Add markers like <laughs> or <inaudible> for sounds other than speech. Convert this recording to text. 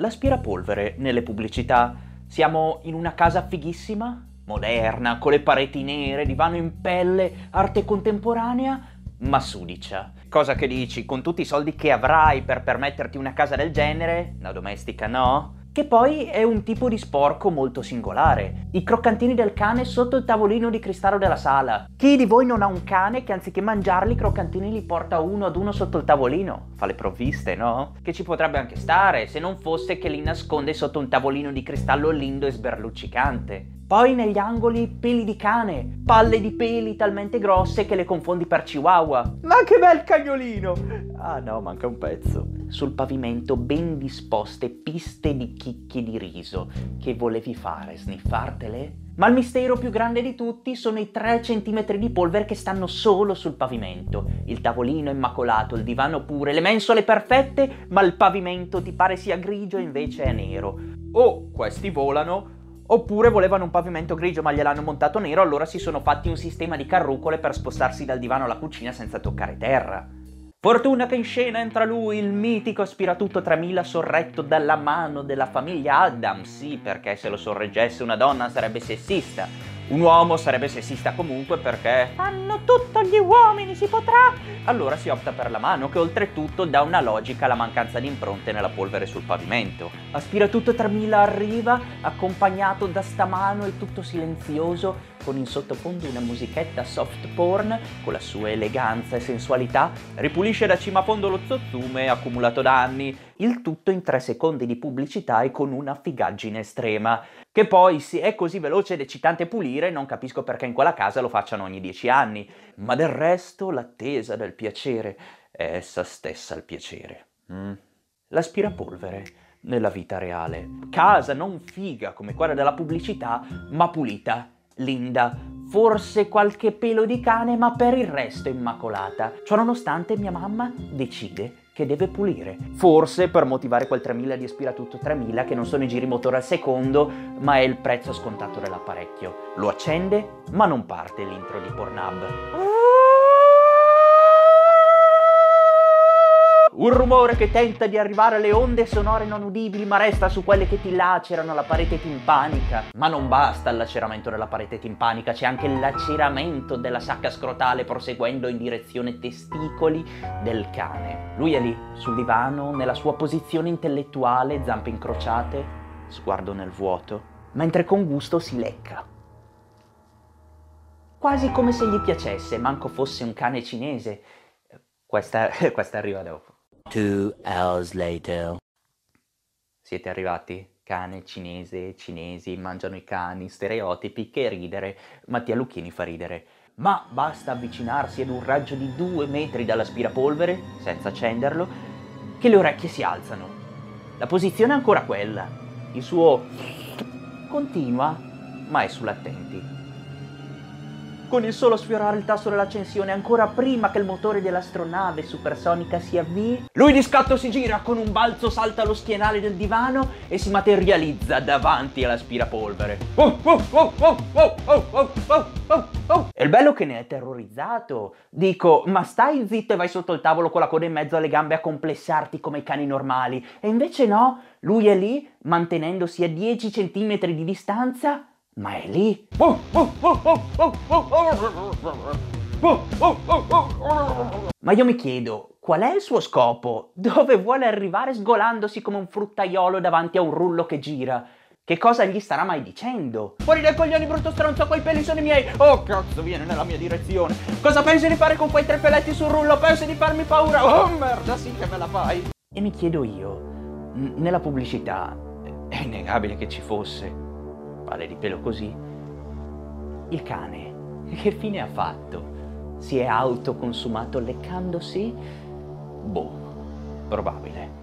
L'aspirapolvere nelle pubblicità. Siamo in una casa fighissima, moderna, con le pareti nere, divano in pelle, arte contemporanea, ma sudicia. Cosa che dici, con tutti i soldi che avrai per permetterti una casa del genere, la domestica no? Che poi è un tipo di sporco molto singolare. I croccantini del cane sotto il tavolino di cristallo della sala. Chi di voi non ha un cane che anziché mangiarli i croccantini li porta uno ad uno sotto il tavolino? Fa le provviste, no? Che ci potrebbe anche stare, se non fosse che li nasconde sotto un tavolino di cristallo lindo e sberluccicante. Poi negli angoli peli di cane, palle di peli talmente grosse che le confondi per chihuahua. Ma che bel cagnolino! Ah no, manca un pezzo. Sul pavimento ben disposte piste di chicchi di riso. Che volevi fare? Sniffartele? Ma il mistero più grande di tutti sono i 3 cm di polvere che stanno solo sul pavimento. Il tavolino immacolato, il divano pure, le mensole perfette, ma il pavimento ti pare sia grigio e invece è nero. O questi volano, Oppure volevano un pavimento grigio ma gliel'hanno montato nero, allora si sono fatti un sistema di carrucole per spostarsi dal divano alla cucina senza toccare terra. Fortuna che in scena entra lui, il mitico aspiratutto 3000 sorretto dalla mano della famiglia Adams, sì, perché se lo sorreggesse una donna sarebbe sessista. Un uomo sarebbe sessista comunque perché fanno tutto gli uomini, si potrà? Allora si opta per la mano che oltretutto dà una logica alla mancanza di impronte nella polvere sul pavimento. Aspiratutto 3000 arriva, accompagnato da sta mano e tutto silenzioso, con in sottofondo una musichetta soft porn con la sua eleganza e sensualità, ripulisce da cima a fondo lo zozzume accumulato da anni, il tutto in tre secondi di pubblicità e con una figaggine estrema. Che poi se è così veloce ed eccitante pulire, non capisco perché in quella casa lo facciano ogni dieci anni, ma del resto l'attesa del piacere è essa stessa il piacere. Mm. L'aspirapolvere nella vita reale. Casa non figa come quella della pubblicità, ma pulita linda, forse qualche pelo di cane, ma per il resto immacolata. Ciononostante mia mamma decide che deve pulire. Forse per motivare quel 3000 di Aspiratutto 3000 che non sono i giri motore al secondo, ma è il prezzo scontato dell'apparecchio. Lo accende, ma non parte l'intro di Pornhub. Un rumore che tenta di arrivare alle onde sonore non udibili, ma resta su quelle che ti lacerano la parete timpanica. Ma non basta il laceramento della parete timpanica, c'è anche il laceramento della sacca scrotale proseguendo in direzione testicoli del cane. Lui è lì, sul divano, nella sua posizione intellettuale, zampe incrociate, sguardo nel vuoto, mentre con gusto si lecca. Quasi come se gli piacesse, manco fosse un cane cinese. Questa, <laughs> questa arriva dopo. Two hours later. Siete arrivati? Cane, cinese, cinesi, mangiano i cani, stereotipi, che ridere. Mattia Lucchini fa ridere. Ma basta avvicinarsi ad un raggio di due metri dall'aspirapolvere, senza accenderlo, che le orecchie si alzano. La posizione è ancora quella. Il suo continua, ma è sull'attenti con il solo sfiorare il tasto dell'accensione ancora prima che il motore dell'astronave supersonica si avvii, lui di scatto si gira, con un balzo salta allo schienale del divano e si materializza davanti all'aspirapolvere. Oh, oh, oh, e il bello che ne è terrorizzato. Dico, ma stai zitto e vai sotto il tavolo con la coda in mezzo alle gambe a complessarti come i cani normali. E invece no, lui è lì, mantenendosi a 10 cm di distanza, ma è lì. Ma io mi chiedo, qual è il suo scopo? Dove vuole arrivare sgolandosi come un fruttaiolo davanti a un rullo che gira? Che cosa gli starà mai dicendo? Fuori dai coglioni brutto stronzo, quei peli sono i miei! Oh cazzo, viene nella mia direzione! Cosa pensi di fare con quei tre peletti sul rullo? Pensi di farmi paura? Oh merda, sì che me la fai! E mi chiedo io, nella pubblicità, è innegabile che ci fosse pale di pelo così. Il cane, che fine ha fatto? Si è autoconsumato leccandosi? Boh, probabile.